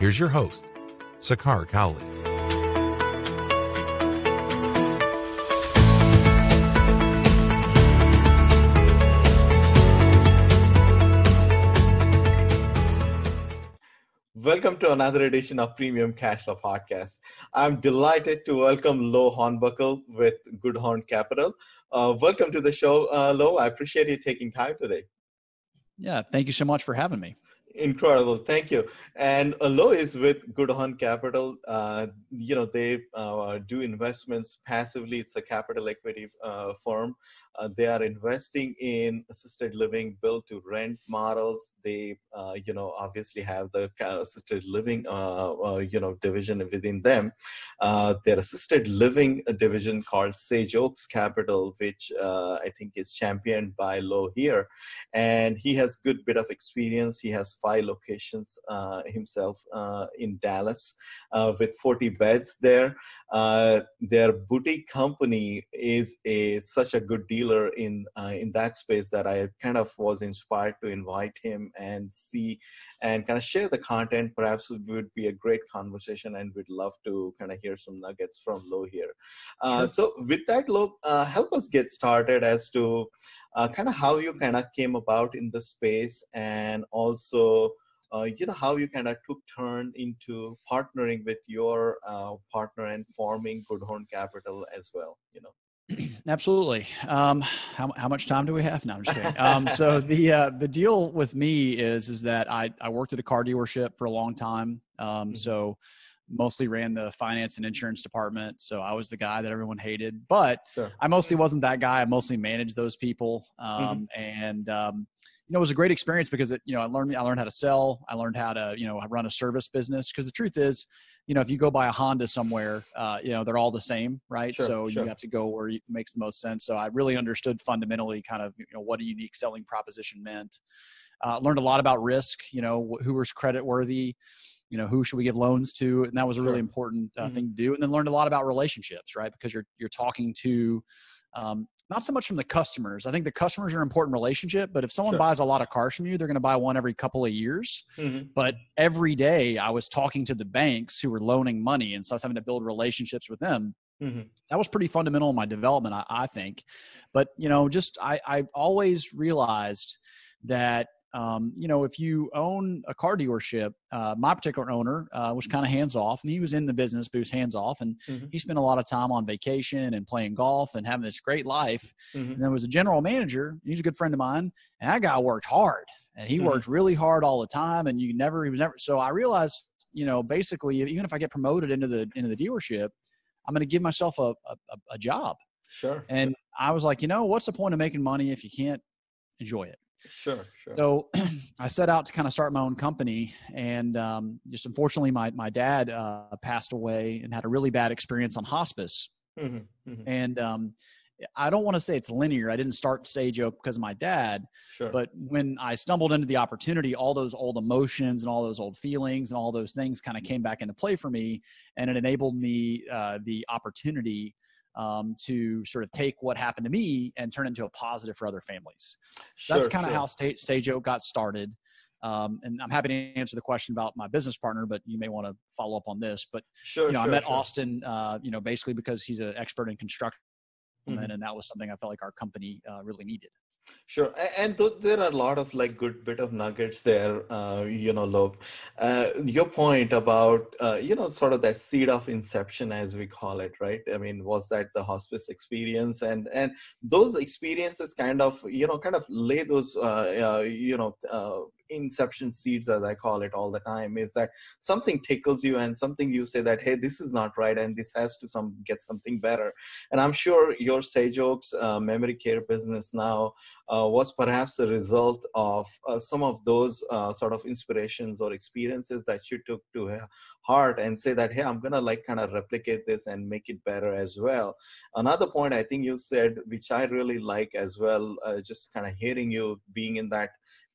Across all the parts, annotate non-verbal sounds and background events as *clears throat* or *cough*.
Here's your host, Sakar Cowley. Welcome to another edition of Premium Cash Flow Podcast. I'm delighted to welcome Lo Hornbuckle with Goodhorn Capital. Uh, welcome to the show, uh, Lo. I appreciate you taking time today. Yeah, thank you so much for having me. Incredible, thank you. And Lo is with Goodhorn Capital. Uh, you know they uh, do investments passively. It's a capital equity uh, firm. Uh, they are investing in assisted living, built to rent models. They, uh, you know, obviously have the assisted living, uh, uh, you know, division within them. Uh, their assisted living uh, division called Sage Oaks Capital, which I think is championed by Lo here, and he has good bit of experience. He has five locations himself in Dallas with 40 beds there. Uh, their boutique company is a such a good dealer in uh, in that space that I kind of was inspired to invite him and see and kind of share the content. Perhaps it would be a great conversation, and we'd love to kind of hear some nuggets from Lo here. Uh, sure. So with that, Lo, uh, help us get started as to uh, kind of how you kind of came about in the space and also uh, you know how you kind of took turn into partnering with your uh, partner and forming Goodhorn Capital as well. You know. *clears throat* Absolutely. Um, how, how much time do we have now? I'm just kidding. Um, so *laughs* the uh, the deal with me is is that I I worked at a car dealership for a long time. Um, mm-hmm. So mostly ran the finance and insurance department. So I was the guy that everyone hated, but sure. I mostly wasn't that guy. I mostly managed those people. Mm-hmm. Um, and, um, you know, it was a great experience because it, you know, I learned, I learned how to sell. I learned how to, you know, run a service business. Cause the truth is, you know, if you go buy a Honda somewhere, uh, you know, they're all the same, right? Sure, so sure. you have to go where it makes the most sense. So I really understood fundamentally kind of, you know, what a unique selling proposition meant. Uh, learned a lot about risk, you know, who was credit worthy, you know who should we give loans to and that was a really important uh, mm-hmm. thing to do and then learned a lot about relationships right because you're you're talking to um, not so much from the customers i think the customers are an important relationship but if someone sure. buys a lot of cars from you they're going to buy one every couple of years mm-hmm. but every day i was talking to the banks who were loaning money and so i was having to build relationships with them Mm-hmm. That was pretty fundamental in my development, I, I, think. But you know, just I, I always realized that um, you know, if you own a car dealership, uh, my particular owner uh, was kind of hands off, and he was in the business, but he was hands off, and mm-hmm. he spent a lot of time on vacation and playing golf and having this great life. Mm-hmm. And there was a general manager; he's a good friend of mine, and that guy worked hard, and he mm-hmm. worked really hard all the time, and you never, he was never. So I realized, you know, basically, even if I get promoted into the into the dealership, I'm going to give myself a, a, a job. Sure. And I was like, you know, what's the point of making money if you can't enjoy it? Sure, sure. So *clears throat* I set out to kind of start my own company, and um, just unfortunately, my my dad uh, passed away and had a really bad experience on hospice. Mm-hmm, mm-hmm. And um, I don't want to say it's linear. I didn't start Sage Oak because of my dad, sure. but when I stumbled into the opportunity, all those old emotions and all those old feelings and all those things kind of came back into play for me, and it enabled me uh, the opportunity um, to sort of take what happened to me and turn it into a positive for other families. Sure, That's kind of sure. how Oak got started. Um, and I'm happy to answer the question about my business partner, but you may want to follow up on this. But sure, you know, sure, I met sure. Austin, uh, you know, basically because he's an expert in construction, mm-hmm. and that was something I felt like our company uh, really needed. Sure, and th- there are a lot of like good bit of nuggets there. Uh, you know, Lob, uh, your point about uh, you know sort of that seed of inception, as we call it, right? I mean, was that the hospice experience, and and those experiences kind of you know kind of lay those uh, uh, you know uh, inception seeds as i call it all the time is that something tickles you and something you say that hey this is not right and this has to some get something better. And i'm sure your sage uh, memory care business now uh, was perhaps a result of uh, some of those uh, sort of inspirations or experiences that you took to heart and say that hey i'm gonna like kind of replicate this and make it better as well. Another point i think you said which i really like as well uh, just kind of hearing you being in that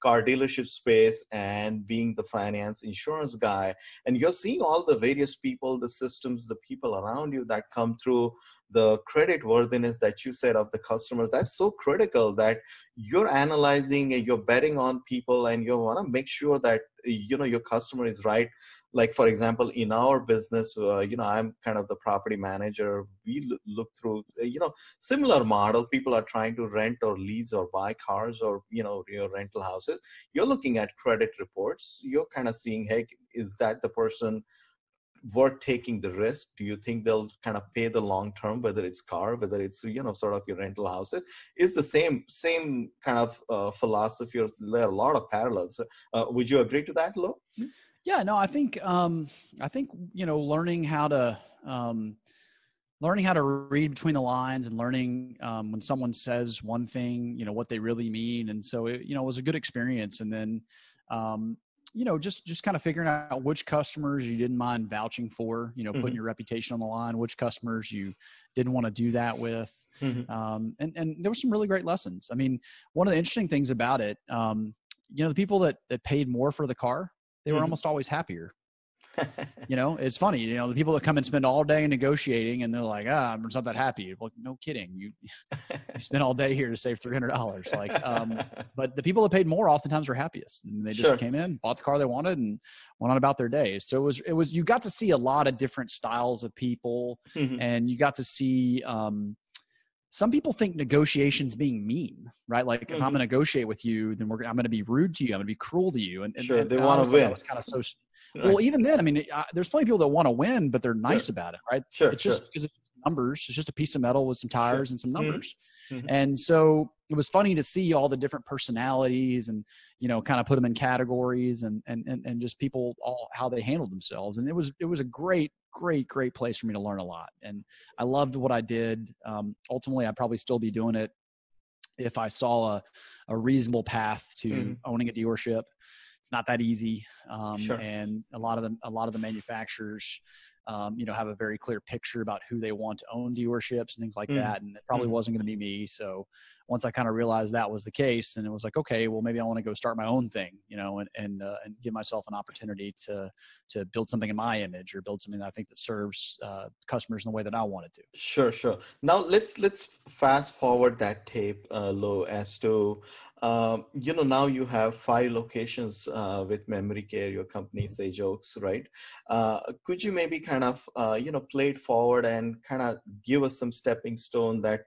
car dealership space and being the finance insurance guy. And you're seeing all the various people the systems the people around you that come through the credit worthiness that you said of the customers. That's so critical that you're analyzing and you're betting on people and you want to make sure that you know your customer is right like for example in our business uh, you know i'm kind of the property manager. We look through uh, you know similar model. People are trying to rent or lease or buy cars or you know your rental houses. You're looking at credit reports. You're kind of seeing hey is that the person worth taking the risk? Do you think they'll kind of pay the long term whether it's car whether it's you know sort of your rental houses? Is the same same kind of uh, philosophy or there are a lot of parallels. Uh, would you agree to that Lo? Yeah no i think um i think you know learning how to um learning how to read between the lines and learning um, when someone says one thing you know what they really mean and so it you know it was a good experience and then um, you know, just just kind of figuring out which customers you didn't mind vouching for, you know, mm-hmm. putting your reputation on the line, which customers you didn't want to do that with, mm-hmm. um, and and there were some really great lessons. I mean, one of the interesting things about it, um, you know, the people that that paid more for the car, they were mm-hmm. almost always happier *laughs* you know, it's funny. You know, the people that come and spend all day negotiating, and they're like, "Ah, I'm not that happy." Well, no kidding. You *laughs* you spend all day here to save three hundred dollars. Like, um, *laughs* but the people that paid more oftentimes were happiest, and they just sure. came in, bought the car they wanted, and went on about their days. So it was it was you got to see a lot of different styles of people, mm-hmm. and you got to see. Um, some people think negotiations being mean, right? Like mm-hmm. if I'm mm-hmm. going to negotiate with you, then we're, I'm going to be rude to you. I'm going to be cruel to you. And, and sure, and, they want to win. That was kind of so Right. Well, even then, I mean, uh, there's plenty of people that want to win, but they're nice sure. about it, right? Sure. It's just because sure. it's numbers. It's just a piece of metal with some tires and some Mm-hmm. numbers. Mm-hmm. And so it was funny to see all the different personalities and you know kind of put them in categories and and and, and just people all how they handled themselves. And it was it was a great great great place for me to learn a lot. And I loved what I did. Um, ultimately, I'd probably still be doing it if I saw a, a reasonable path to mm-hmm. owning a dealership it's not that easy. Um, sure. And a lot of the a lot of the manufacturers, um, you know, have a very clear picture about who they want to own dealerships and things like mm. that. And it probably mm. wasn't going to be me. So once I kind of realized that was the case, and it was like, okay, well, maybe I want to go start my own thing, you know, and and uh, and give myself an opportunity to to build something in my image or build something that I think that serves uh, customers in the way that I wanted to. Sure, sure. Now let's let's fast forward that tape, uh, Lo, as to um, you know, now you have five locations uh, with Memory Care, your company, Sage Oaks, right? Uh, could you maybe kind of, uh, you know, play it forward and kind of give us some stepping stone that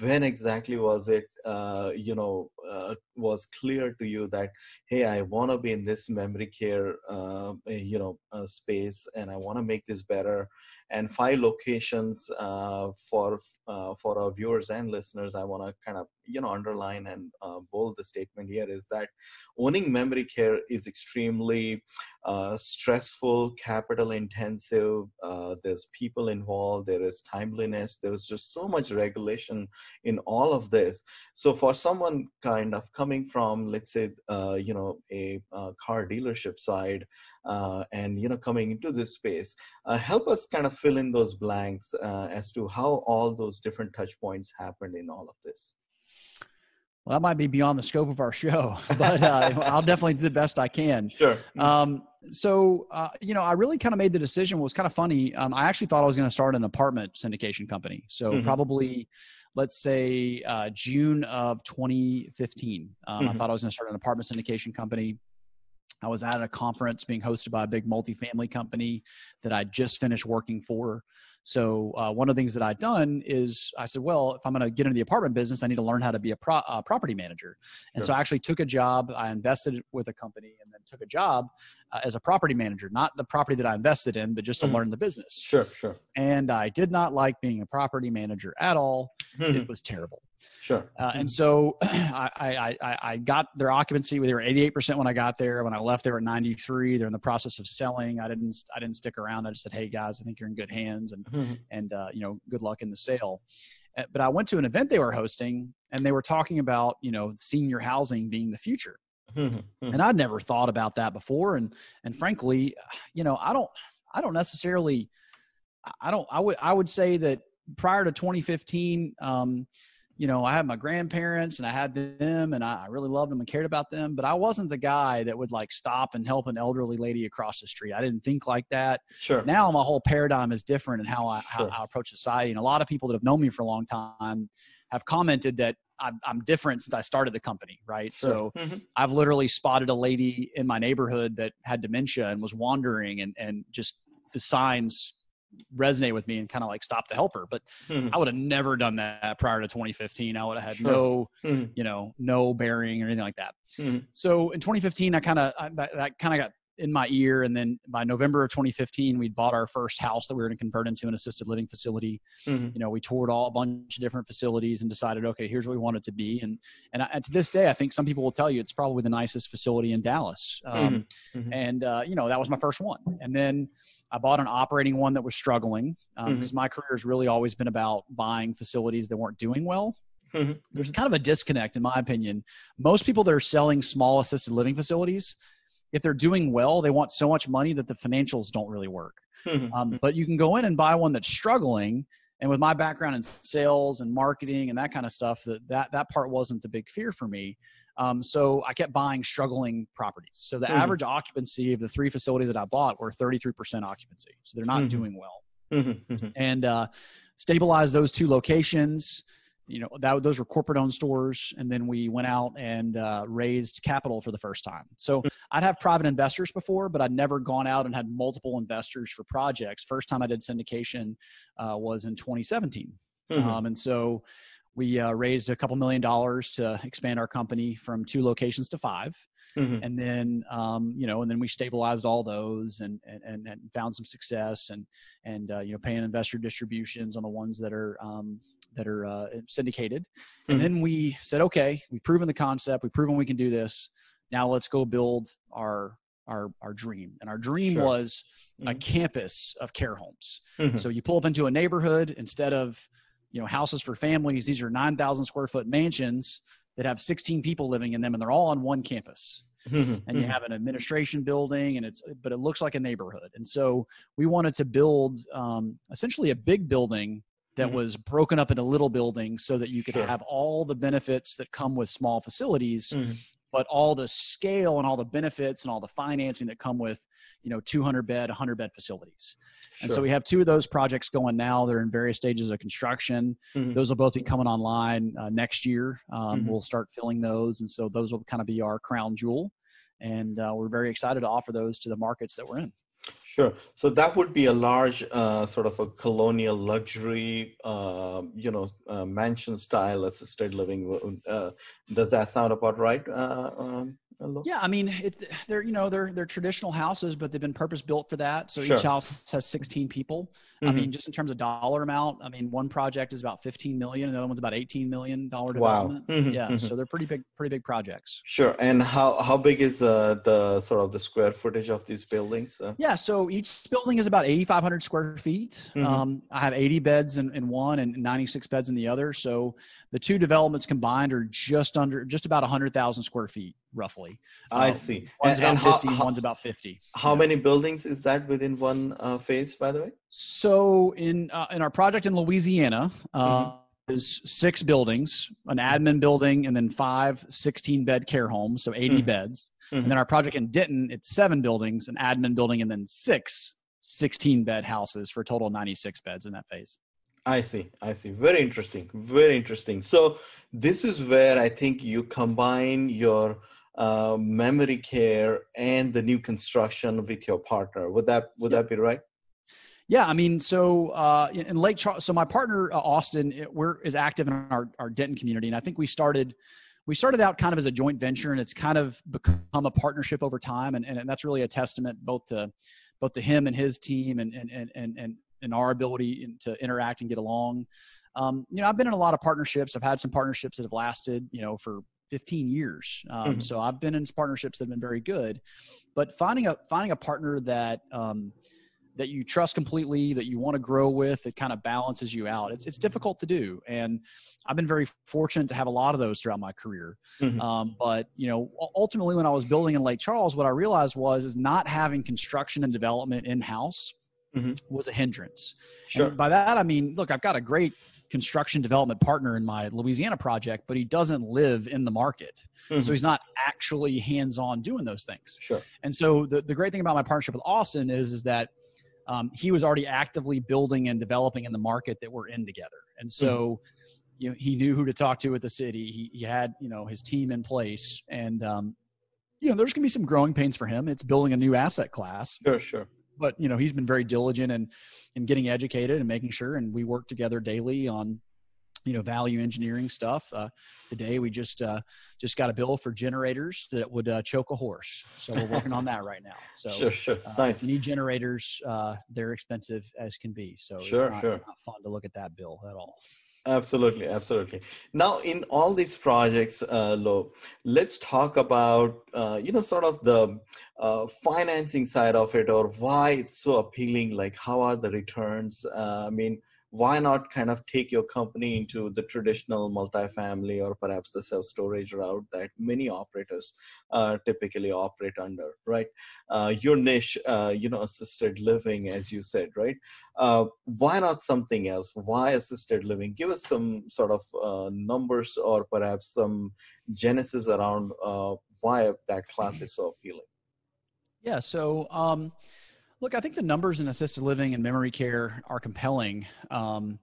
when exactly was it, uh, you know, uh, was clear to you that, hey, I want to be in this memory care, uh, you know, space and I want to make this better and five locations uh, for uh, for our viewers and listeners i want to kind of you know underline and uh, bold the statement here is that owning memory care is extremely uh, stressful capital intensive uh, there's people involved there is timeliness there's just so much regulation in all of this. So for someone kind of coming from let's say uh, you know a car dealership side uh, and you know coming into this space uh, help us kind of fill in those blanks uh, as to how all those different touch points happened in all of this well that might be beyond the scope of our show *laughs* but uh, i'll definitely do the best i can sure mm-hmm. um, so uh, you know i really kind of made the decision it was kind of funny um, i actually thought i was going to start an apartment syndication company so mm-hmm. probably let's say uh, june of 2015 um, mm-hmm. i thought i was going to start an apartment syndication company I was at a conference being hosted by a big multifamily company that I just finished working for. So uh, one of the things that I'd done is I said, well, if I'm going to get into the apartment business, I need to learn how to be a pro- uh, property manager. And sure. so I actually took a job. I invested with a company and then took a job uh, as a property manager, not the property that I invested in, but just to mm-hmm. learn the business. Sure, sure. And I did not like being a property manager at all. Mm-hmm. It was terrible. Sure. Uh, and so *clears throat* I, I, I got their occupancy. They were 88% when I got there. When I left, they were 93. They're in the process of selling. I didn't, I didn't stick around. I just said, Hey guys, I think you're in good hands and, mm-hmm. and, uh, you know, good luck in the sale. Uh, but I went to an event they were hosting and they were talking about, you know, senior housing being the future. Mm-hmm. And I'd never thought about that before. And, and frankly, you know, I don't, I don't necessarily, I don't, I would, I would say that prior to 2015, um, you know, I had my grandparents and I had them and I really loved them and cared about them, but I wasn't the guy that would like stop and help an elderly lady across the street. I didn't think like that. Sure. Now my whole paradigm is different in how I, sure. how I approach society. And a lot of people that have known me for a long time have commented that I'm, I'm different since I started the company, right? Sure. So mm-hmm. I've literally spotted a lady in my neighborhood that had dementia and was wandering and, and just the signs resonate with me and kind of like stop to help her. But mm-hmm. I would have never done that prior to 2015. I would have had sure. no, mm-hmm. you know, no bearing or anything like that. Mm-hmm. So in 2015, I kind of that, that kind of got in my ear. And then by November of 2015, we'd bought our first house that we were going to convert into an assisted living facility. Mm-hmm. You know, we toured all a bunch of different facilities and decided, okay, here's what we want it to be. And and, I, and to this day, I think some people will tell you it's probably the nicest facility in Dallas. Um, mm-hmm. Mm-hmm. And uh, you know, that was my first one. And then I bought an operating one that was struggling because um, mm-hmm. my career has really always been about buying facilities that weren't doing well. Mm-hmm. There's kind of a disconnect, in my opinion. Most people that are selling small assisted living facilities, if they're doing well, they want so much money that the financials don't really work. Mm-hmm. Um, but you can go in and buy one that's struggling. And with my background in sales and marketing and that kind of stuff, that that, that part wasn't the big fear for me. Um, so I kept buying struggling properties. So the mm-hmm. average occupancy of the three facilities that I bought were 33% occupancy. So they're not mm-hmm. doing well. Mm-hmm. mm-hmm. And uh, stabilize those two locations. You know, that, those were corporate owned stores. And then we went out and uh, raised capital for the first time. So mm-hmm. I'd have private investors before, but I'd never gone out and had multiple investors for projects. First time I did syndication uh, was in 2017. Mm-hmm. Um, and so we uh, raised a couple million dollars to expand our company from two locations to 5 mm-hmm. and then um, you know and then we stabilized all those and and, and found some success and and uh, you know paying investor distributions on the ones that are um, that are uh, syndicated mm-hmm. and then we said okay we've proven the concept we've proven we can do this now let's go build our our our dream and our dream sure. was mm-hmm. a campus of care homes mm-hmm. so you pull up into a neighborhood instead of you know houses for families. These are 9000 square foot mansions that have 16 people living in them and they're all on one campus. And you have an administration building and it's but it looks like a neighborhood. And so we wanted to build um, essentially a big building that mm-hmm. was broken up into little buildings so that you could sure. have all the benefits that come with small facilities mm-hmm but all the scale and all the benefits and all the financing that come with you know 200 bed 100 bed facilities sure. and so we have two of those projects going now they're in various stages of construction mm-hmm. those will both be coming online uh, next year um, mm-hmm. we'll start filling those and so those will kind of be our crown jewel and uh, we're very excited to offer those to the markets that we're in Sure. So that would be a large, uh, sort of a colonial luxury, uh, you know, uh, mansion style assisted living. Uh, does that sound about right? Uh, yeah, I mean, it, they're you know they're they're traditional houses, but they've been purpose built for that. So sure. each house has 16 people. Mm-hmm. I mean, just in terms of dollar amount, I mean, one project is about 15 million, and the other one's about 18 million dollar development. Wow. Mm-hmm. Yeah, mm-hmm. so they're pretty big, pretty big projects. Sure. And how how big is uh, the sort of the square footage of these buildings? Uh? Yeah, so each building is about 8,500 square feet. Mm-hmm. Um, I have 80 beds in, in one and 96 beds in the other. So the two developments combined are just under, just about 100,000 square feet roughly. I uh, see. One's and, about and 50, one's about 50. How many buildings is that within one uh, phase, by the way? So in uh, in our project in Louisiana, uh, mm-hmm. is six buildings, an admin building, and then five 16 bed care homes, so 80 mm-hmm. beds. Mm-hmm. And then our project in Denton, it's seven buildings, an admin building, and then six 16 bed houses for a total of 96 beds in that phase. I see. I see. Very interesting. Very interesting. So this is where I think you combine your uh, memory care and the new construction with your partner. Would that would that be right? Yeah, I mean, so uh, in Lake Charles, so my partner uh, Austin, it, we're is active in our our Denton community, and I think we started we started out kind of as a joint venture, and it's kind of become a partnership over time, and and, and that's really a testament both to both to him and his team, and and and and and our ability to interact and get along. um, you know, I've been in a lot of partnerships. I've had some partnerships that have lasted, you know, for 15 years. Um, mm-hmm. So I've been in partnerships that have been very good, but finding a finding a partner that um, that you trust completely, that you want to grow with, that kind of balances you out. It's it's difficult to do, and I've been very fortunate to have a lot of those throughout my career. Mm-hmm. Um, but you know, ultimately, when I was building in Lake Charles, what I realized was is not having construction and development in house mm-hmm. was a hindrance. Sure. And by that I mean, look, I've got a great construction development partner in my Louisiana project, but he doesn't live in the market. Mm-hmm. So he's not actually hands on doing those things. Sure. And so the, the great thing about my partnership with Austin is, is that um, he was already actively building and developing in the market that we're in together. And so, mm-hmm. you know, he knew who to talk to at the city. He, he had, you know, his team in place and, um, you know, there's going to be some growing pains for him. It's building a new asset class. Sure, sure but you know he's been very diligent in in getting educated and making sure and we work together daily on you know value engineering stuff. Uh, today we just uh, just got a bill for generators that would uh, choke a horse. So we're working on that right now. *laughs* So sure sure. uh, nice. you need generators uh, they're expensive as can be. So sure it's not, sure. not fun to look at that bill at all absolutely absolutely. Now in all these projects uh, Lo, let's talk about uh, you know sort of the uh, financing side of it or why it's so appealing like how are the returns uh, i mean why not kind of take your company into the traditional multifamily or perhaps the self storage route that many operators uh, typically operate under, right? Uh, your niche, uh, you know, assisted living, as you said, right? Uh, why not something else? Why assisted living? Give us some sort of uh, numbers or perhaps some genesis around uh, why that class is so appealing. Yeah. So, um, Look, I think the numbers in assisted living and memory care are compelling, um,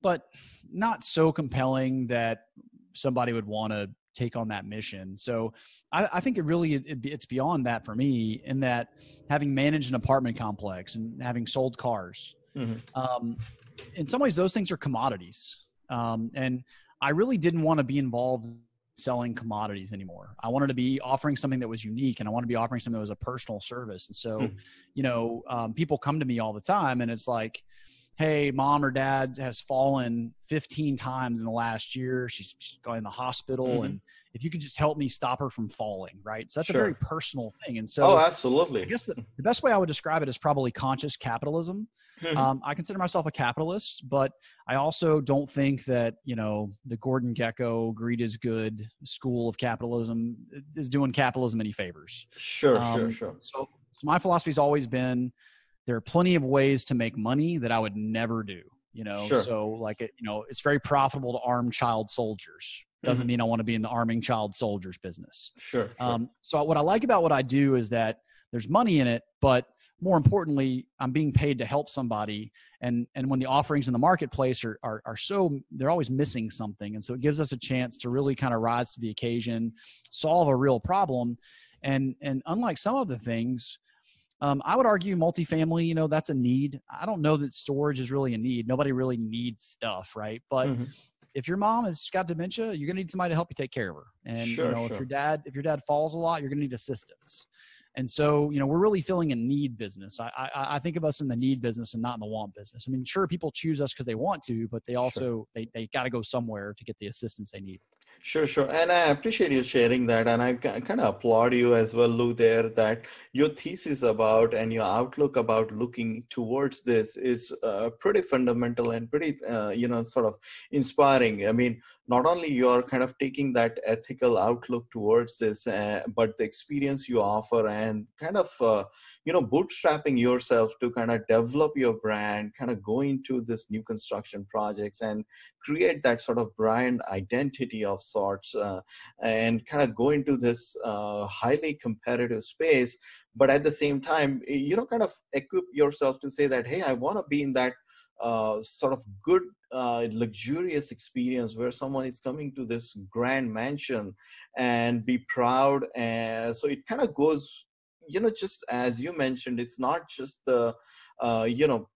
but not so compelling that somebody would want to take on that mission. So I, I think it really it, it's beyond that for me in that having managed an apartment complex and having sold cars, mm-hmm. um, in some ways those things are commodities, um, and I really didn't want to be involved selling commodities anymore. I wanted to be offering something that was unique and I want to be offering something that was a personal service. And so, mm-hmm. you know, um, people come to me all the time and it's like, hey, mom or dad has fallen 15 times in the last year. She's, she's going in the hospital. Mm-hmm. And if you could just help me stop her from falling, right? So that's sure. a very personal thing. And so, oh, absolutely. I guess the, the best way I would describe it is probably conscious capitalism. Mm-hmm. Um, I consider myself a capitalist, but I also don't think that, you know, the Gordon Gekko, greed is good school of capitalism is doing capitalism any favors. Sure, um, sure, sure. So my philosophy has always been there are plenty of ways to make money that I would never do. You know, sure. so like it, you know, it's very profitable to arm child soldiers. Doesn't mm-hmm. mean I want to be in the arming child soldiers business. Sure, sure. Um, so what I like about what I do is that there's money in it, but more importantly, I'm being paid to help somebody. And and when the offerings in the marketplace are are, are so they're always missing something, and so it gives us a chance to really kind of rise to the occasion, solve a real problem, and and unlike some of the things um, I would argue multifamily, you know, that's a need. I don't know that storage is really a need. Nobody really needs stuff, right? But mm-hmm. if your mom has got dementia, you're gonna need somebody to help you take care of her. And sure, you know, sure. if your dad if your dad falls a lot, you're gonna need assistance. And so, you know, we're really filling a need business. I, I, I think of us in the need business and not in the want business. I mean, sure, people choose us because they want to, but they also sure. they they got to go somewhere to get the assistance they need. Sure, sure. And I appreciate you sharing that. And I kind of applaud you as well, Lou, there that your thesis about and your outlook about looking towards this is uh, pretty fundamental and pretty, uh, you know, sort of inspiring. I mean, not only you're kind of taking that ethical outlook towards this, uh, but the experience you offer and kind of, uh, you know bootstrapping yourself to kind of develop your brand kind of go into this new construction projects and create that sort of brand identity of sorts uh, and kind of go into this uh, highly competitive space. But at the same time you know kind of equip yourself to say that hey i want to be in that uh, sort of good uh, luxurious experience where someone is coming to this grand mansion and be proud and so it kind of goes you know just as you mentioned it's not just the uh, you know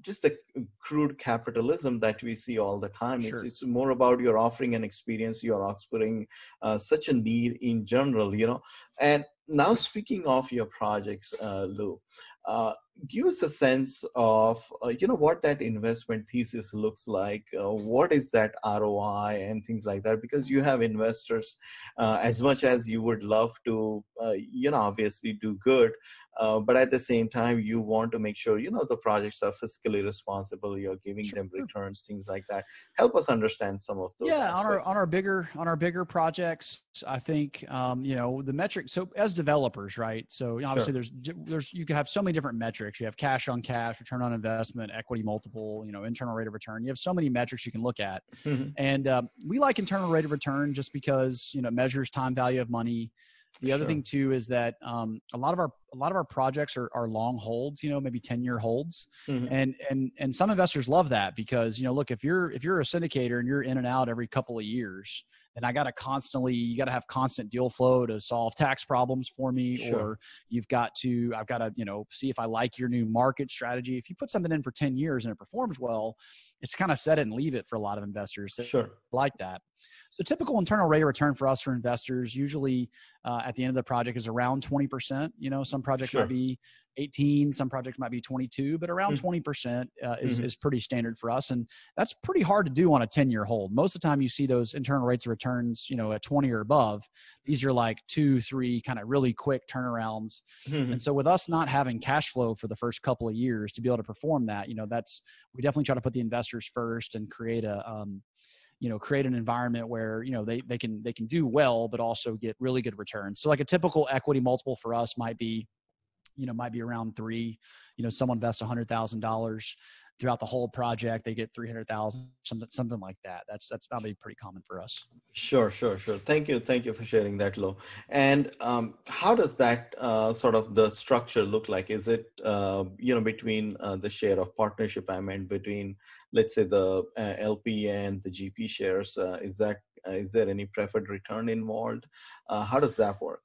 just the crude capitalism that we see all the time sure. it's, it's more about your offering an experience you're offering uh, such a need in general you know and now speaking of your projects uh, lou uh, give us a sense of uh, you know what that investment thesis looks like uh, what is that roi and things like that because you have investors uh, as much as you would love to uh, you know obviously do good uh, but at the same time you want to make sure you know the projects are fiscally responsible you're giving sure. them returns things like that help us understand some of those yeah aspects. on our on our bigger on our bigger projects i think um, you know the metric so as developers right so obviously sure. there's there's you can have so many different metrics you have cash on cash return on investment equity multiple you know internal rate of return you have so many metrics you can look at mm-hmm. and um, we like internal rate of return just because you know measures time value of money the other thing too is that um, a lot of our a lot of our projects are, are long holds, you know, maybe 10 year holds. Mm-hmm. And and and some investors love that because, you know, look, if you're if you're a syndicator and you're in and out every couple of years, then I gotta constantly you gotta have constant deal flow to solve tax problems for me. Sure. Or you've got to I've got to, you know, see if I like your new market strategy. If you put something in for 10 years and it performs well, it's kind of set it and leave it for a lot of investors sure. like that. So typical internal rate of return for us for investors usually uh, at the end of the project is around 20%. You know, some projects sure. might be 18, some projects might be 22, but around mm-hmm. 20% uh, is, mm-hmm. is pretty standard for us. And that's pretty hard to do on a 10 year hold. Most of the time you see those internal rates of returns, you know, at 20 or above. These are like two, three kind of really quick turnarounds. Mm-hmm. And so with us not having cash flow for the first couple of years to be able to perform that, you know, that's, we definitely try to put the investors first and create a, um, you know create an environment where you know they they can they can do well but also get really good returns so like a typical equity multiple for us might be you know might be around three you know someone invests a hundred thousand dollars throughout the whole project they get 300000 something something like that. That's that's probably pretty common for us. Sure sure sure. Thank you thank you for sharing that Lo. And um, how does that uh, sort of the structure look like? Is it uh, you know between uh, the share of partnership i meant between let's say the uh, lp and the gp shares uh, is that uh, is there any preferred return involved? How does that work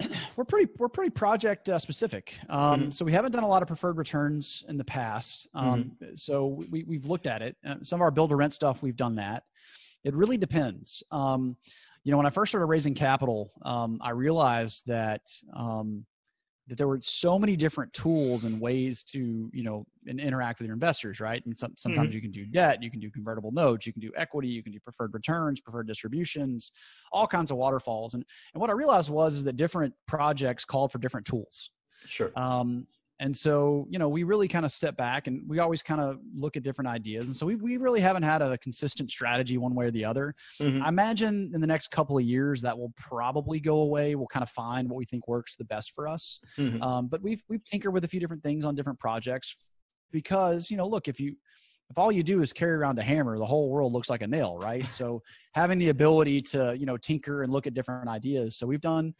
*clears throat* we're pretty we're pretty project uh, specific. Um, mm-hmm. So we haven't done a lot of preferred returns in the past. Um, mm-hmm. So we we've looked at it. Uh, some of our build to rent stuff we've done that. It really depends. Um, you know, when I first started raising capital, um, I realized that um, that there were so many different tools and ways to you know interact with your investors right? And some, sometimes mm-hmm. you can do debt you can do convertible notes you can do equity you can do preferred returns preferred distributions all kinds of waterfalls. And and what i realized was is that different projects called for different tools. Sure. Um, and so, you know, we really kind of step back and we always kind of look at different ideas. And so we, we really haven't had a consistent strategy one way or the other. Mm-hmm. I imagine in the next couple of years that will probably go away. We'll kind of find what we think works the best for us. Mm-hmm. Um, but we've, we've tinkered with a few different things on different projects because, you know, look, if you, if all you do is carry around a hammer, the whole world looks like a nail, right? *laughs* so having the ability to, you know, tinker and look at different ideas. So we've done,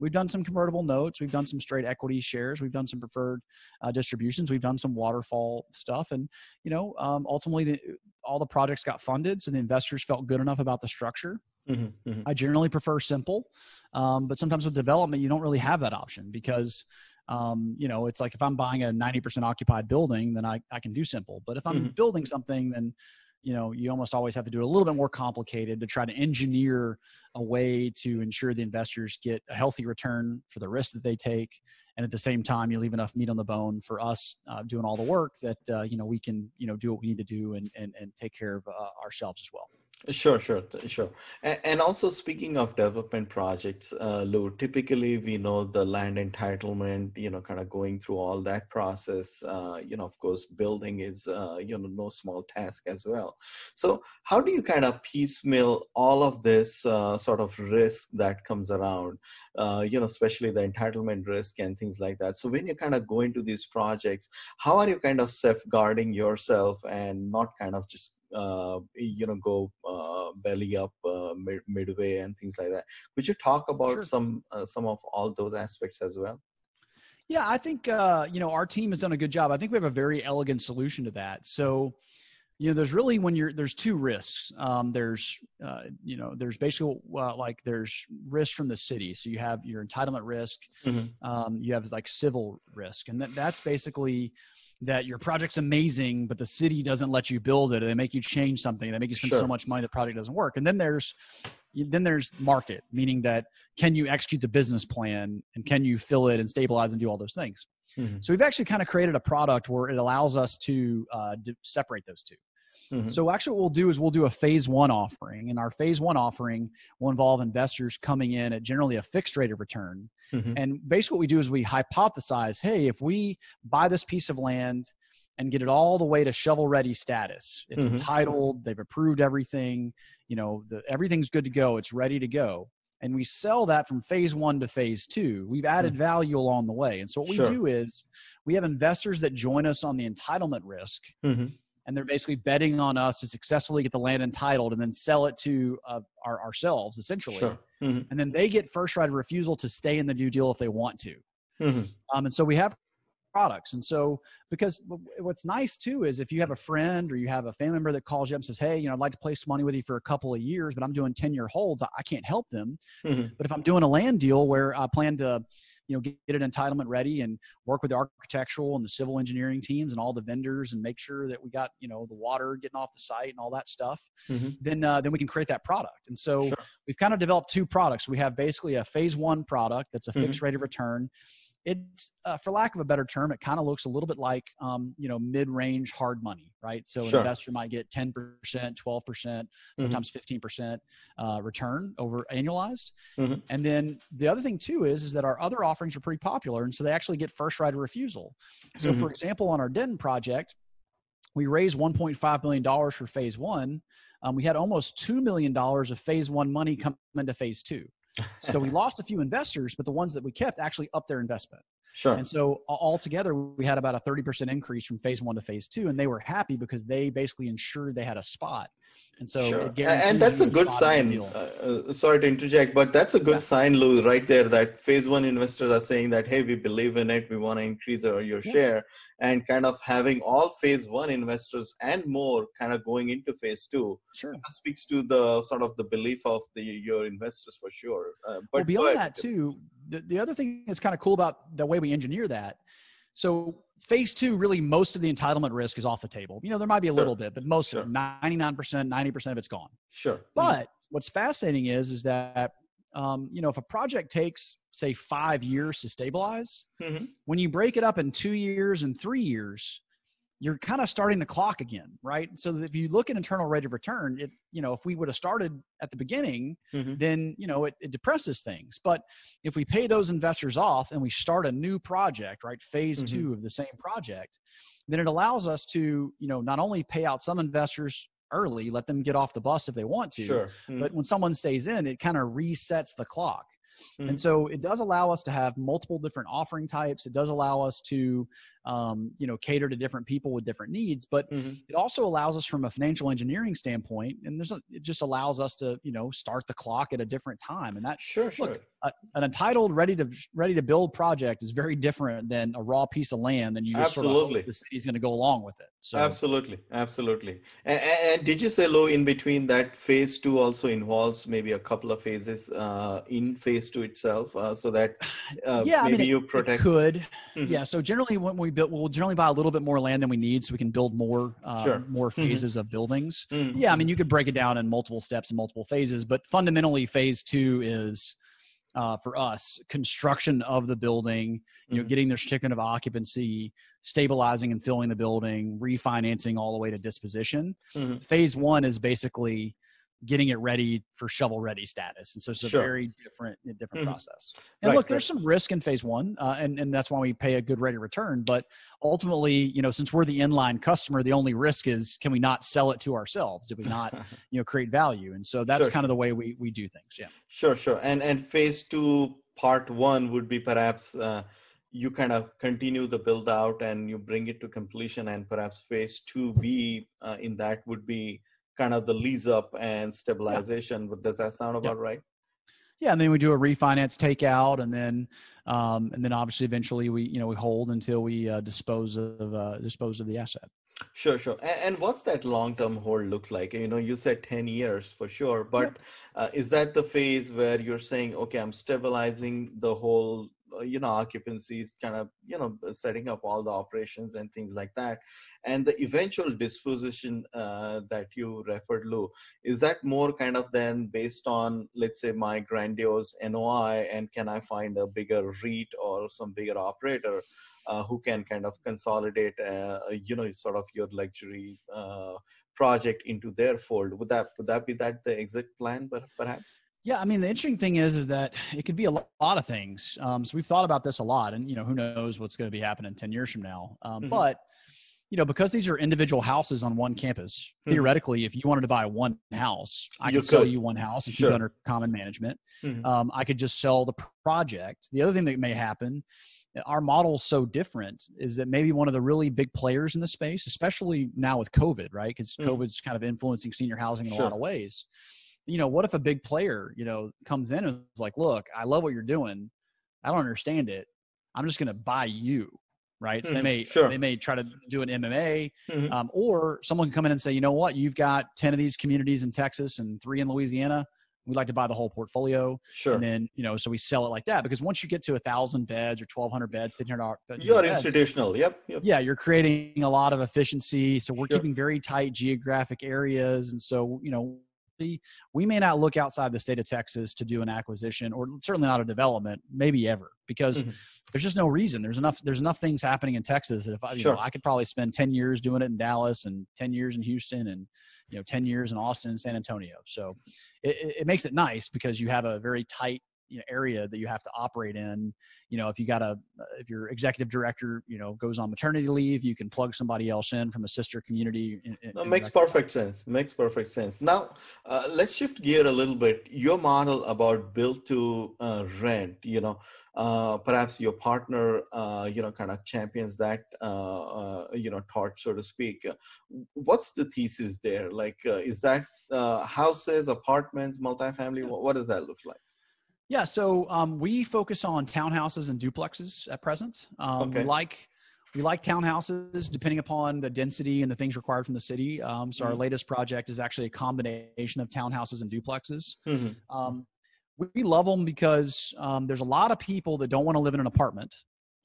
We've done some convertible notes. We've done some straight equity shares. We've done some preferred uh, distributions. We've done some waterfall stuff. And, you know, um, ultimately the, all the projects got funded. So the investors felt good enough about the structure. Mm-hmm, mm-hmm. I generally prefer simple. Um, but sometimes with development, you don't really have that option because um, you know, it's like if I'm buying a 90% occupied building, then I, I can do simple. But if I'm mm-hmm. building something, then you know you almost always have to do a little bit more complicated to try to engineer a way to ensure the investors get a healthy return for the risk that they take. And at the same time you leave enough meat on the bone for us uh, doing all the work that uh, you know we can you know do what we need to do and and, and take care of uh, ourselves as well Sure, sure, sure. And also speaking of development projects, uh, Lou, typically we know the land entitlement, you know, kind of going through all that process. Uh, you know, of course, building is, uh, you know, no small task as well. So how do you kind of piecemeal all of this uh, sort of risk that comes around, uh, you know, especially the entitlement risk and things like that. So when you kind of go into these projects, how are you kind of safeguarding yourself and not kind of just uh, you know go uh, belly up uh, mid- midway and things like that. Could you talk about sure. some uh, some of all those aspects as well? Yeah i think uh, you know our team has done a good job. I think we have a very elegant solution to that. So you know there's really when you're there's two risks. Um, there's uh, you know there's basically uh, like there's risk from the city. So you have your entitlement risk mm-hmm. um, you have like civil risk. And that, that's basically that your project's amazing, but the city doesn't let you build it, or they make you change something, they make you spend sure. so much money the project doesn't work. And then there's then there's market, meaning that can you execute the business plan and can you fill it and stabilize and do all those things. Mm-hmm. So we've actually kind of created a product where it allows us to uh, separate those 2 mm-hmm. So actually, what we'll do is we'll do a phase one offering, and our phase one offering will involve investors coming in at generally a fixed rate of return. Mm-hmm. And basically, what we do is we hypothesize, hey, if we buy this piece of land and get it all the way to shovel ready status, it's mm-hmm. entitled, they've approved everything, you know, the, everything's good to go, it's ready to go and we sell that from phase one to phase two. We've added mm. value along the way. And so what we do is we have investors that join us on the entitlement risk. And they're basically betting on us to successfully get the land entitled and then sell it to uh, our, ourselves, essentially. Sure. Mm-hmm. And then they get first right of refusal to stay in the new deal if they want to. Mm-hmm. Um, and so we have products. And so, because what's nice too is if you have a friend or you have a family member that calls you up and says, Hey, you know, I'd like to place money with you for a couple of years, but I'm doing 10 year holds, I can't help them. Mm-hmm. But if I'm doing a land deal where I plan to, you know, get, get, an entitlement ready and work with the architectural and the civil engineering teams and all the vendors and make sure that we got, you know, the water getting off the site and all that stuff, mm-hmm. then, uh, then we can create that product. And so sure. we've kind of developed two products. We have basically a phase one product that's a fixed mm-hmm. rate of return it's uh, for lack of a better term it kind of looks a little bit like um, you know mid-range hard money right so sure. an investor might get 10% 12% mm-hmm. sometimes mm-hmm. 15% uh, return over annualized mm-hmm. and then the other thing too is is that our other offerings are pretty popular and so they actually get first right of refusal so mm-hmm. for example on our denton project we raised 1.5 million dollars for phase one um, we had almost $2 million of phase one money come into phase two so we lost a few investors, but the ones that we kept actually upped their investment. Sure. And so altogether, we had about a 30% increase from phase one to phase two, and they were happy because they basically ensured they had a spot. And so, sure. and that's a good sign. Uh, uh, sorry to interject, but that's a good yeah. sign, Lou, right there. That phase one investors are saying that, hey, we believe in it, we want to increase our, your yeah. share, and kind of having all phase one investors and more kind of going into phase two sure speaks to the sort of the belief of the your investors for sure uh, but well, beyond that too the, the other thing that's kind of cool about the way we engineer that so phase two really most of the entitlement risk is off the table you know there might be a little bit but most sure. of it 99% 90% of it's gone sure but what's fascinating is is that um, you know, if a project takes, say, five years to stabilize, mm-hmm. when you break it up in two years and three years, you're kind of starting the clock again, right? So if you look at internal rate of return, it, you know, if we would have started at the beginning, mm-hmm. then, you know, it, it depresses things. But if we pay those investors off and we start a new project, right, phase mm-hmm. two of the same project, then it allows us to, you know, not only pay out some investors early, let them get off the bus if they want to. Sure. Mm-hmm. But when someone stays in, it kind of resets the clock. Mm-hmm. And so it does allow us to have multiple different offering types. It does allow us to, um, you know, cater to different people with different needs. But mm-hmm. it also allows us from a financial engineering standpoint, and there's a, it just allows us to, you know, start the clock at a different time. And that sure, sure. a, an entitled, ready to ready to build project is very different than a raw piece of land, and you just absolutely sort of the city's going to go along with it. So absolutely, absolutely. And, and, did you say, Lo in between that phase two also involves maybe a couple of phases uh, in phase two itself, uh, so that uh, *sighs* yeah, maybe I mean, you protect. could mm-hmm. yeah. So generally, when we build, we'll generally buy a little bit more land than we need, so we can build more uh, sure. more mm-hmm. phases mm-hmm. of buildings. Mm-hmm. Yeah, I mean, you could break it down in multiple steps and multiple phases, but fundamentally, phase two is uh, for us construction of the building you know mm-hmm. getting their certificate of occupancy stabilizing and filling the building refinancing all the way to disposition mm-hmm. phase one is basically getting it ready for shovel ready status. And so it's a sure. very different, different mm-hmm. process. And right, look, there's some risk in phase one, uh, and, and that's why we pay a good rate of return. But ultimately, you know, since we're the inline customer, the only risk is can we not sell it to ourselves? Did we not, *laughs* you know, create value? And so that's sure, kind of the way we, we do things. Yeah. Sure, sure. And, and phase two, part one would be perhaps, uh, you kind of continue the build out and you bring it to completion and perhaps phase 2b uh, in that would be kind of the lease up and stabilization. Yeah. Does that sound about right? Yeah, and then we do a refinance takeout, and then um, and then obviously eventually we you know we hold until we uh, dispose of uh, dispose of the asset. Sure, sure. And, and what's that long term hold look like? You know, you said ten years for sure, but uh, is that the phase where you're saying, okay, I'm stabilizing the whole you know occupancies kind of you know setting up all the operations and things like that and the eventual disposition uh, that you referred lou is that more kind of then based on let's say my grandiose noi and can i find a bigger REIT or some bigger operator uh, who can kind of consolidate, uh, you know, sort of your luxury uh, project into their fold. Would that would that be that the exit plan, perhaps? Yeah, I mean, the interesting thing is, is that it could be a lot of things. Um, so we've thought about this a lot, and you know, who knows what's going to be happening ten years from now. Um, mm-hmm. But you know, because these are individual houses on one campus, mm-hmm. theoretically, if you wanted to buy one house, I you could sell you one house and sure. keep it under common management. Mm-hmm. Um, I could just sell the project. The other thing that may happen, our model is so different, is that maybe one of the really big players in the space, especially now with COVID, right? Because mm-hmm. COVID's kind of influencing senior housing in sure. a lot of ways. You know, what if a big player, you know, comes in and is like, look, I love what you're doing. I don't understand it. I'm just going to buy you right? So mm, they mm-hmm. may sure. they may try to do an M&A, mm-hmm. um, or someone can come in and say, you know what, you've got ten of these communities in Texas and three in Louisiana. We'd like to buy the whole portfolio. Sure. And then you know, so we sell it like that because once you get to a thousand beds or twelve hundred beds, fifteen hundred. You're institutional. Yep, yep. Yeah, you're creating a lot of efficiency. So we're sure. keeping very tight geographic areas, and so you know we may not look outside the state of Texas to do an acquisition or certainly not a development, maybe ever, because mm-hmm. there's just no reason. There's enough there's enough things happening in Texas that if I, you sure. know, I could probably spend 10 years doing it in Dallas and 10 years in Houston and you know 10 years in Austin and San Antonio. So it, it makes it nice because you have a very tight you know, area that you have to operate in. You know, if you got a, if your executive director, you know, goes on maternity leave, you can plug somebody else in from a sister community. In, in, no, makes perfect sense. Makes perfect sense. Now, uh, let's shift gear a little bit. Your model about build to uh, rent, you know, uh, perhaps your partner, uh, you know, kind of champions that, uh, uh, you know, torch, so to speak. What's the thesis there? Like, is that houses, apartments, multifamily? What, what does that look like? Yeah, so um, we focus on townhouses and duplexes at present. Um, okay. We like we like townhouses depending upon the density and the things required from the city. Um, so mm-hmm. our latest project is actually a combination of townhouses and duplexes. Mm-hmm. Um, we love them because um, there's a lot of people that don't want to live in an apartment.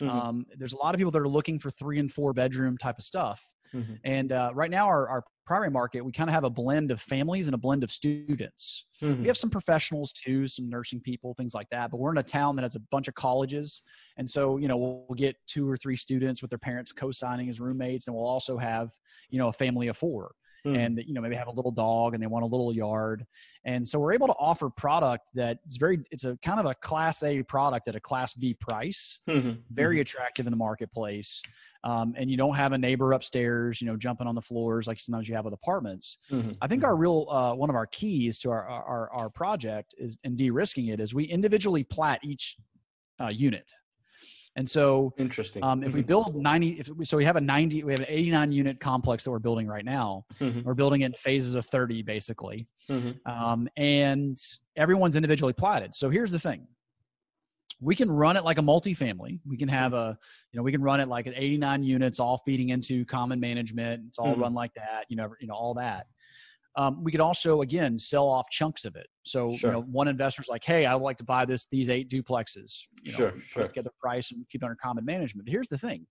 Mm-hmm. Um, there's a lot of people that are looking for three and four bedroom type of stuff. Mm-hmm. And uh, right now, our, our primary market, we kind of have a blend of families and a blend of students. Mm-hmm. We have some professionals too, some nursing people, things like that. But we're in a town that has a bunch of colleges, and so you know we'll, we'll get two or three students with their parents co-signing as roommates, and we'll also have you know a family of four mm. and you know maybe have a little dog and they want a little yard and so we're able to offer product that is very it's a kind of a class a product at a class b price mm-hmm. very mm-hmm. attractive in the marketplace um, and you don't have a neighbor upstairs you know jumping on the floors like sometimes you have with apartments mm-hmm. i think our mm-hmm. real uh, one of our keys to our, our our project is in de-risking it is we individually plat each uh, unit and so, interesting. Um, if mm-hmm. we build 90, if we, so we have a 90, we have an 89 unit complex that we're building right now. Mm-hmm. We're building it in phases of 30, basically. Mm-hmm. Um, and everyone's individually platted. So here's the thing we can run it like a multifamily. We can have a, you know, we can run it like an 89 units, all feeding into common management. It's all mm-hmm. run like that, you know, you know, all that. Um, we could also again sell off chunks of it. So sure. you know, one investor's like, "Hey, I would like to buy this these eight duplexes." You know, sure, sure. Get the price and keep it under common management. But here's the thing: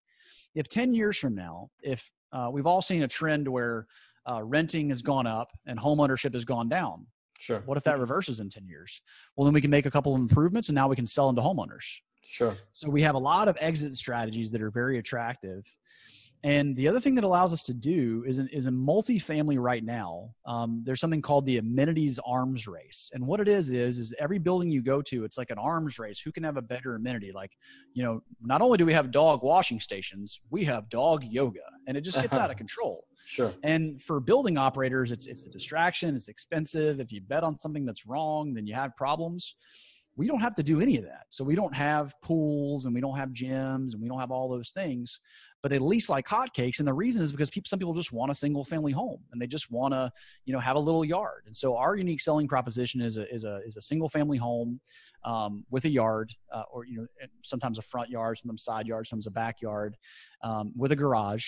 if ten years from now, if uh, we've all seen a trend where uh, renting has gone up and home ownership has gone down. Sure. What if that reverses in 10 years? Well, then we can make a couple of improvements and now we can sell them to homeowners. Sure. So we have a lot of exit strategies that are very attractive. And the other thing that allows us to do is in, is in multifamily right now. Um, there's something called the amenities arms race, and what it is is is every building you go to, it's like an arms race. Who can have a better amenity? Like, you know, not only do we have dog washing stations, we have dog yoga, and it just gets out of *laughs* control. Sure. And for building operators, it's it's a distraction. It's expensive. If you bet on something that's wrong, then you have problems we don't have to do any of that. So we don't have pools and we don't have gyms and we don't have all those things, but at least like hotcakes. And the reason is because people, some people just want a single family home and they just want to, you know, have a little yard. And so our unique selling proposition is a, is a, is a single family home um, with a yard uh, or, you know, sometimes a front yard, sometimes side yard, sometimes a backyard um, with a garage.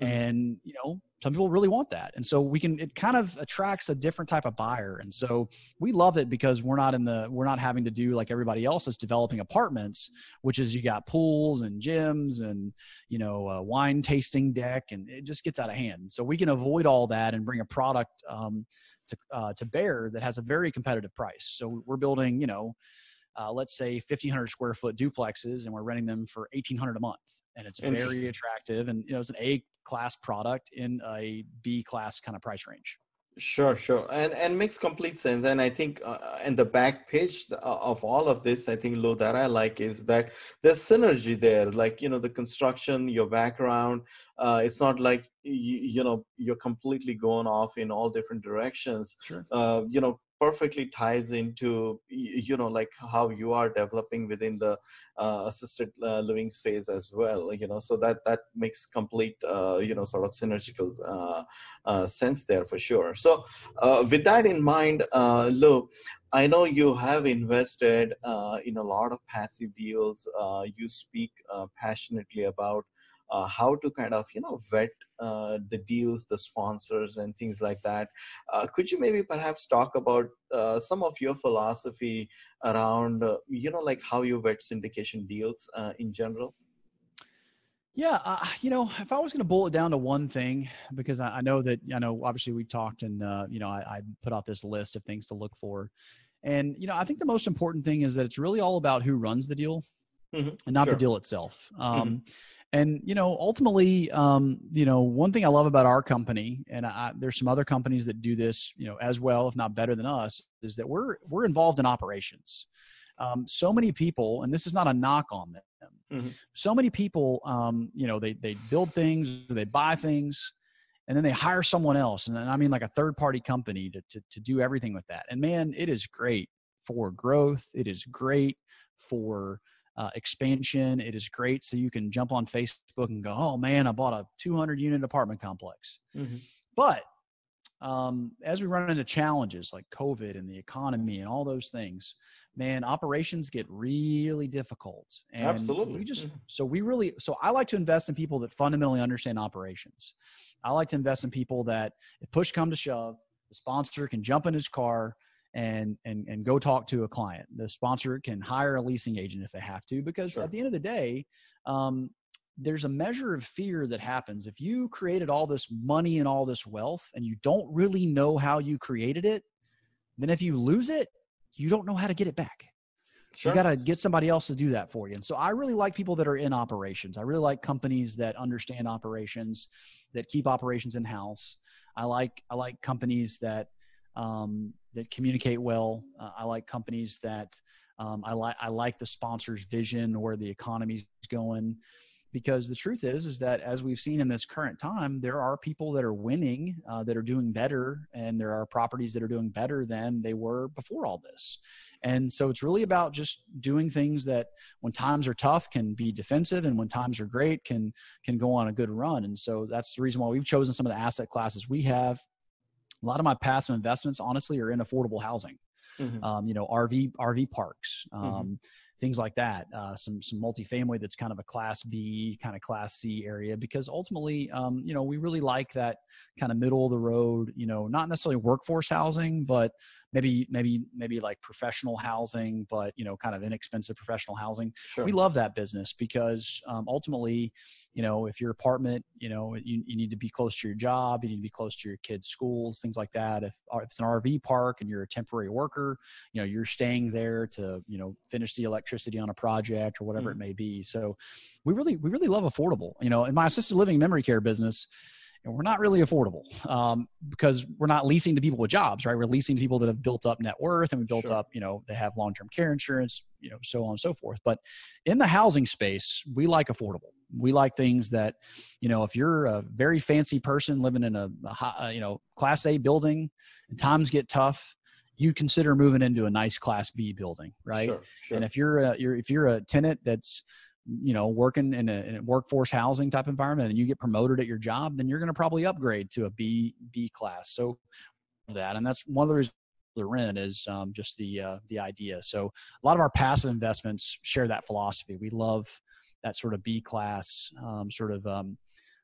Mm-hmm. And, you know, some people really want that. And so we can it kind of attracts a different type of buyer. And so we love it because we're not in the we're not having to do like everybody else is developing apartments which is you got pools and gyms and you know a wine tasting deck and it just gets out of hand. So we can avoid all that and bring a product um, to uh, to bear that has a very competitive price. So we're building you know uh, let's say 1500 square foot duplexes and we're renting them for 1800 a month. And it's very attractive and you know it's an a class product in a b class kind of price range. Sure sure. And and makes complete sense. And i think uh, and the back page uh, of all of this i think lo that i like is that there's synergy there. Like you know the construction your background uh, it's not like you, you know you're completely going off in all different directions. Sure. uh, you know perfectly ties into you know like how you are developing within the uh, assisted uh, living phase as well you know so that that makes complete uh, you know sort of synergical uh, uh, sense there for sure so uh, with that in mind Lou I know you have invested in a lot of passive deals. you speak passionately about uh, how to kind of you know vet uh, the deals the sponsors and things like that uh, could you maybe perhaps talk about uh, some of your philosophy around uh, you know like how you vet syndication deals uh, in general yeah, you know, if I was going to boil it down to one thing, because I, I know that I know obviously we talked and you know I, I put out this list of things to look for, and you know I think the most important thing is that it's really all about who runs the deal, mm-hmm. and not sure. the deal itself. Um, mm-hmm and you know ultimately um, you know one thing i love about our company and I, there's some other companies that do this you know as well if not better than us is that we're we're involved in operations um, so many people and this is not a knock on them mm-hmm. so many people um, you know they they build things they buy things and then they hire someone else and i mean like a third party company to, to, to do everything with that and man it is great for growth it is great for uh, expansion. It is great. So you can jump on Facebook and go, oh man, I bought a 200 unit apartment complex. Mm-hmm. But um, as we run into challenges like COVID and the economy and all those things, man, operations get really difficult. And Absolutely. We just, mm-hmm. so we really, so I like to invest in people that fundamentally understand operations. I like to invest in people that if push come to shove, the sponsor can jump in his car and and and go talk to a client. The sponsor can hire a leasing agent if they have to, because sure. at the end of the day, um, there's a measure of fear that happens if you created all this money and all this wealth and you don't really know how you created it. Then if you lose it, you don't know how to get it back. Sure. You got to get somebody else to do that for you. And so I really like people that are in operations. I really like companies that understand operations, that keep operations in house. I like I like companies that um, that communicate well. Uh, I like companies that um, I like. I like the sponsor's vision where the economy's going, because the truth is, is that as we've seen in this current time, there are people that are winning, uh, that are doing better, and there are properties that are doing better than they were before all this. And so it's really about just doing things that, when times are tough, can be defensive, and when times are great, can can go on a good run. And so that's the reason why we've chosen some of the asset classes we have a lot of my passive investments honestly are in affordable housing mm-hmm. um, you know rv rv parks mm-hmm. um, mm-hmm things like that. Uh, some some multifamily that's kind of a class B, kind of class C area, because ultimately, um, you know, we really like that kind of middle of the road. You know, not necessarily workforce housing, but maybe maybe maybe like professional housing, but you know, kind of inexpensive professional housing. Sure. We love that business because um, ultimately, you know, if your apartment, you know, you, you need to be close to your job, you need to be close to your kids' schools, things like that. If, if it's an RV park and you're a temporary worker, you know, you're staying there to you know finish the electricity electricity on a project or whatever mm. it may be. So we really we really love affordable. You know, in my assisted living memory care business, and we're not really affordable um, because we're not leasing to people with jobs, right? We're leasing to people that have built up net worth and we built sure. up, you know, they have long term care insurance, you know, so on and so forth. But in the housing space, we like affordable. We like things that, you know, if you're a very fancy person living in a, a uh, you know, class A building and times get tough, you consider moving into a nice class B building, right? Sure, sure. And if you're a, you're if you're a tenant that's you know working in a, in a, workforce housing type environment and you get promoted at your job, then you're going to probably upgrade to a B B class. So that and that's one of the reasons the rent is um, just the uh, the idea. So a lot of our passive investments share that philosophy. We love that sort of B class um, sort of um,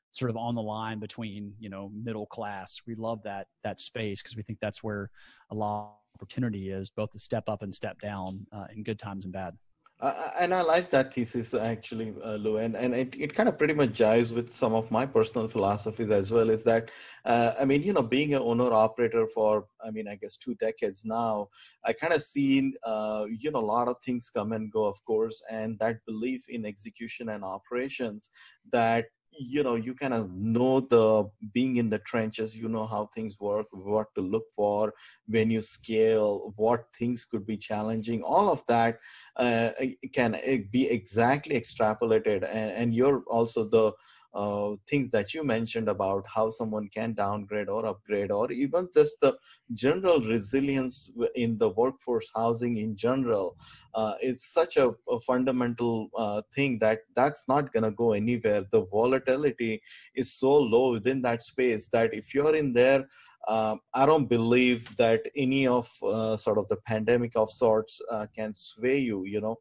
sort of on the line between you know middle class. We love that that space because we think that's where a lot of opportunity is, both to step up and step down uh, in good times and bad. Uh, and I like that thesis actually, uh, Lou, and, and it, it kind of pretty much jives with some of my personal philosophies as well. Is that, uh, I mean, you know, being an owner operator for, I mean, I guess two decades now, I kind of seen, uh, you know, a lot of things come and go, of course, and that belief in execution and operations that you know you kind of know the being in the trenches you know how things work what to look for when you scale what things could be challenging all of that uh, can eh, be exactly extrapolated. And, and you're also the uh, things that you mentioned about how someone can downgrade or upgrade or even just the general resilience in the workforce housing in general uh, is such a, a fundamental uh, thing that that's not going to go anywhere. The volatility is so low within that space that if you're in there uh, I don't believe that any of uh, sort of the pandemic of sorts uh, can sway you. You know,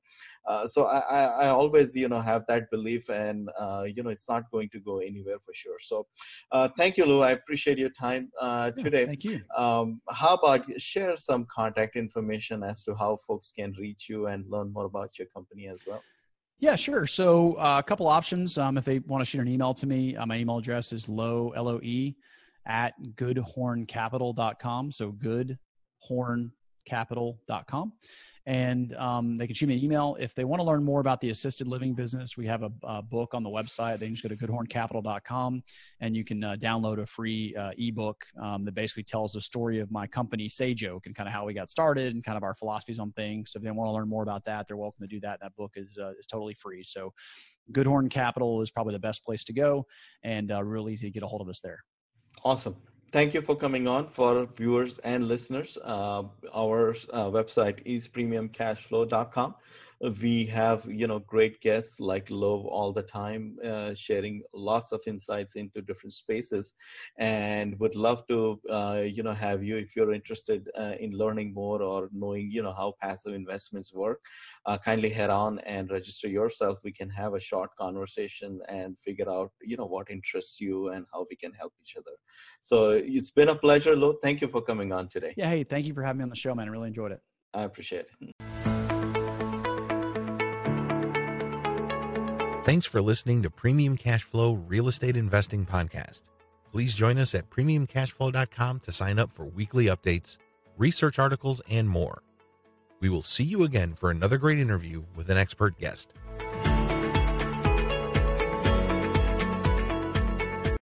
uh, so I, I, I, always you know have that belief and uh, you know it's not going to go anywhere for sure so uh, thank you lou i appreciate your time uh, yeah, today thank you um, how about share some contact information as to how folks can reach you and learn more about your company as well yeah, sure. So uh, a couple options. Um, if they want to shoot an email to me, my email address is low, L-O-E, at goodhorncapital.com. So goodhorncapital.com and um, they can shoot me an email if they want to learn more about the assisted living business. We have a, a book on the website. They can just go to goodhorncapital.com and you can uh, download a free uh, ebook um, that basically tells the story of my company Sajoke and kind of how we got started and kind of our philosophies on things. So if they want to learn more about that they're welcome to do that. That book is, uh, is totally free. So goodhorn capital is probably the best place to go and uh, real easy to get a hold of us there awesome thank you for coming on for viewers and listeners. Uh, our uh, website is premiumcashflow.com we have you know great guests like love all the time uh, sharing lots of insights into different spaces and would love to uh, you know have you if you're interested uh, in learning more or knowing you know how passive investments work uh, kindly head on and register yourself. We can have a short conversation and figure out you know what interests you and how we can help each other. So it's been a pleasure lo thank you for coming on today. Yeah hey thank you for having me on the show man. I really enjoyed it. I appreciate it Thanks for listening to Premium Cashflow Real Estate Investing Podcast. Please join us at premiumcashflow.com to sign up for weekly updates, research articles, and more. We will see you again for another great interview with an expert guest.